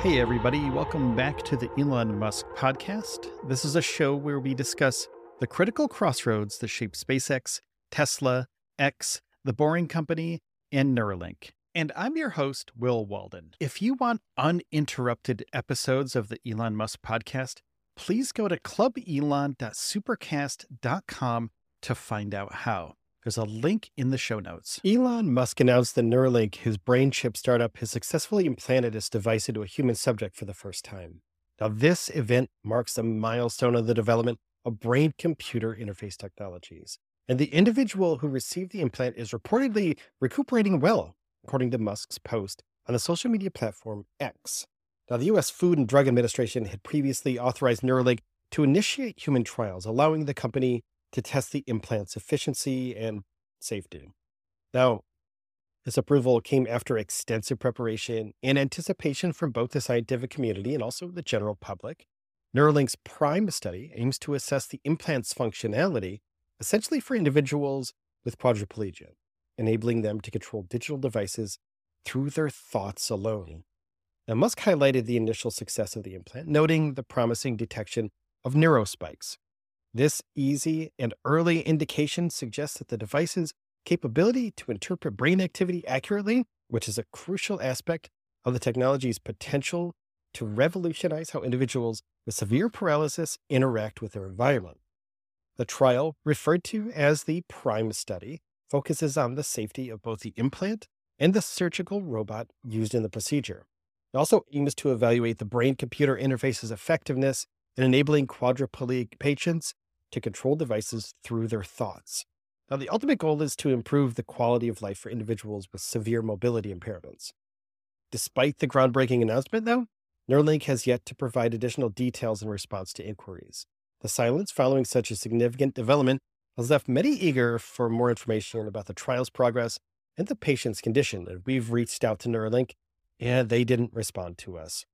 Hey, everybody, welcome back to the Elon Musk podcast. This is a show where we discuss the critical crossroads that shape SpaceX, Tesla, X, The Boring Company, and Neuralink. And I'm your host, Will Walden. If you want uninterrupted episodes of the Elon Musk podcast, please go to clubelon.supercast.com to find out how. There's a link in the show notes. Elon Musk announced that Neuralink, his brain chip startup, has successfully implanted its device into a human subject for the first time. Now, this event marks a milestone of the development of brain computer interface technologies. And the individual who received the implant is reportedly recuperating well, according to Musk's post on the social media platform X. Now, the U.S. Food and Drug Administration had previously authorized Neuralink to initiate human trials, allowing the company to test the implant's efficiency and safety. Now, this approval came after extensive preparation and anticipation from both the scientific community and also the general public. Neuralink's PRIME study aims to assess the implant's functionality, essentially for individuals with quadriplegia, enabling them to control digital devices through their thoughts alone. Now, Musk highlighted the initial success of the implant, noting the promising detection of neurospikes, this easy and early indication suggests that the device's capability to interpret brain activity accurately, which is a crucial aspect of the technology's potential to revolutionize how individuals with severe paralysis interact with their environment. The trial, referred to as the PRIME study, focuses on the safety of both the implant and the surgical robot used in the procedure. It also aims to evaluate the brain computer interface's effectiveness in enabling quadriplegic patients to control devices through their thoughts. Now, the ultimate goal is to improve the quality of life for individuals with severe mobility impairments. Despite the groundbreaking announcement, though, Neuralink has yet to provide additional details in response to inquiries. The silence following such a significant development has left many eager for more information about the trial's progress and the patient's condition. And we've reached out to Neuralink, and they didn't respond to us.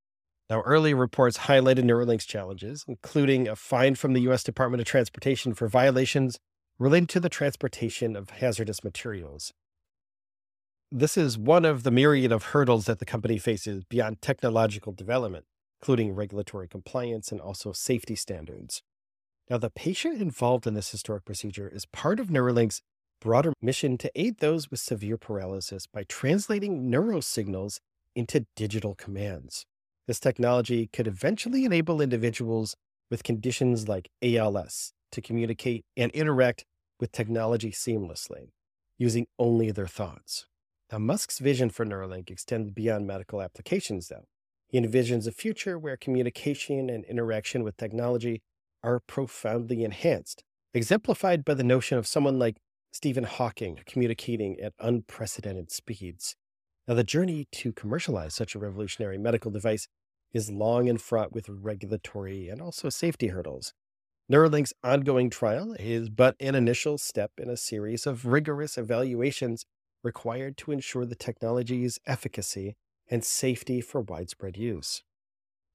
Now, early reports highlighted Neuralink's challenges, including a fine from the U.S. Department of Transportation for violations related to the transportation of hazardous materials. This is one of the myriad of hurdles that the company faces beyond technological development, including regulatory compliance and also safety standards. Now, the patient involved in this historic procedure is part of Neuralink's broader mission to aid those with severe paralysis by translating neurosignals into digital commands. This technology could eventually enable individuals with conditions like ALS to communicate and interact with technology seamlessly, using only their thoughts. Now, Musk's vision for Neuralink extends beyond medical applications, though. He envisions a future where communication and interaction with technology are profoundly enhanced, exemplified by the notion of someone like Stephen Hawking communicating at unprecedented speeds. Now, the journey to commercialize such a revolutionary medical device is long and fraught with regulatory and also safety hurdles. Neuralink's ongoing trial is but an initial step in a series of rigorous evaluations required to ensure the technology's efficacy and safety for widespread use.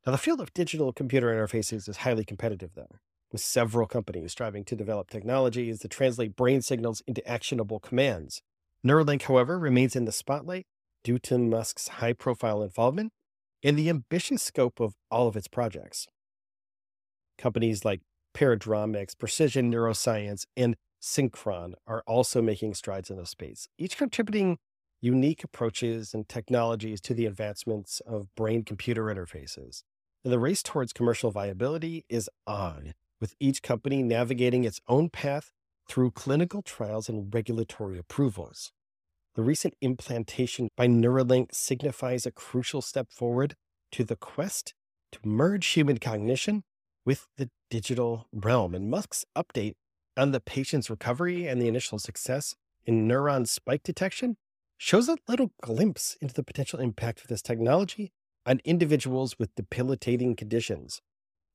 Now, the field of digital computer interfaces is highly competitive, though, with several companies striving to develop technologies that translate brain signals into actionable commands. Neuralink, however, remains in the spotlight due to Musk's high profile involvement in the ambitious scope of all of its projects. Companies like Paradromics, Precision Neuroscience, and Synchron are also making strides in the space, each contributing unique approaches and technologies to the advancements of brain computer interfaces. And the race towards commercial viability is on, with each company navigating its own path through clinical trials and regulatory approvals. The recent implantation by Neuralink signifies a crucial step forward to the quest to merge human cognition with the digital realm. And Musk's update on the patient's recovery and the initial success in neuron spike detection shows a little glimpse into the potential impact of this technology on individuals with debilitating conditions.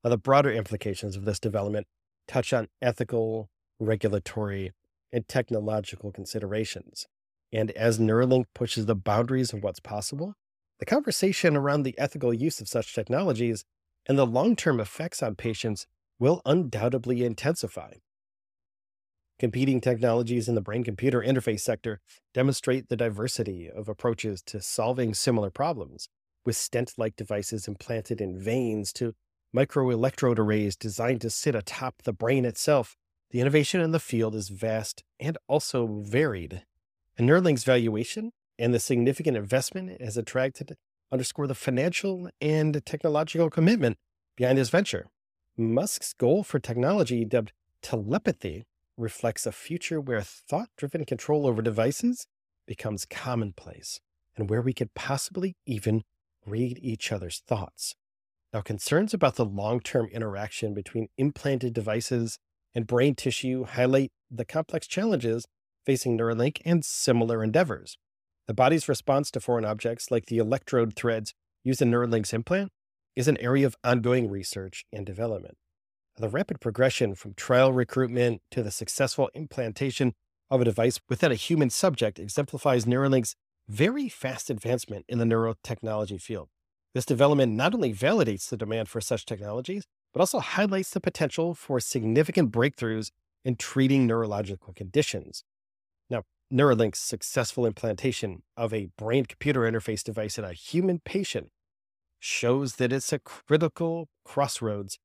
Now, the broader implications of this development touch on ethical, regulatory, and technological considerations. And as Neuralink pushes the boundaries of what's possible, the conversation around the ethical use of such technologies and the long term effects on patients will undoubtedly intensify. Competing technologies in the brain computer interface sector demonstrate the diversity of approaches to solving similar problems, with stent like devices implanted in veins to microelectrode arrays designed to sit atop the brain itself. The innovation in the field is vast and also varied. And Neuralink's valuation and the significant investment it has attracted underscore the financial and technological commitment behind his venture. Musk's goal for technology, dubbed telepathy, reflects a future where thought driven control over devices becomes commonplace and where we could possibly even read each other's thoughts. Now, concerns about the long term interaction between implanted devices and brain tissue highlight the complex challenges facing Neuralink and similar endeavors. The body's response to foreign objects, like the electrode threads used in Neuralink's implant, is an area of ongoing research and development. The rapid progression from trial recruitment to the successful implantation of a device within a human subject exemplifies Neuralink's very fast advancement in the neurotechnology field. This development not only validates the demand for such technologies, but also highlights the potential for significant breakthroughs in treating neurological conditions. Now, Neuralink's successful implantation of a brain computer interface device in a human patient shows that it's a critical crossroads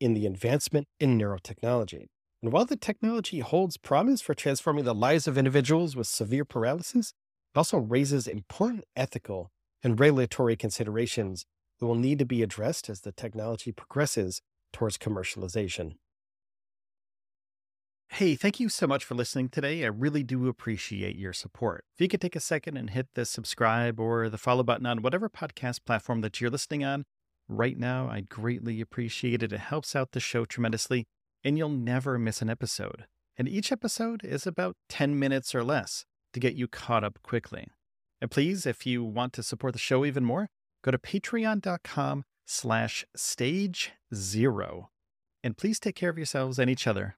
in the advancement in neurotechnology. And while the technology holds promise for transforming the lives of individuals with severe paralysis, it also raises important ethical and regulatory considerations that will need to be addressed as the technology progresses towards commercialization. Hey, thank you so much for listening today. I really do appreciate your support. If you could take a second and hit the subscribe or the follow button on whatever podcast platform that you're listening on right now, I'd greatly appreciate it. It helps out the show tremendously, and you'll never miss an episode. And each episode is about 10 minutes or less to get you caught up quickly. And please, if you want to support the show even more, go to patreon.com slash stage zero. And please take care of yourselves and each other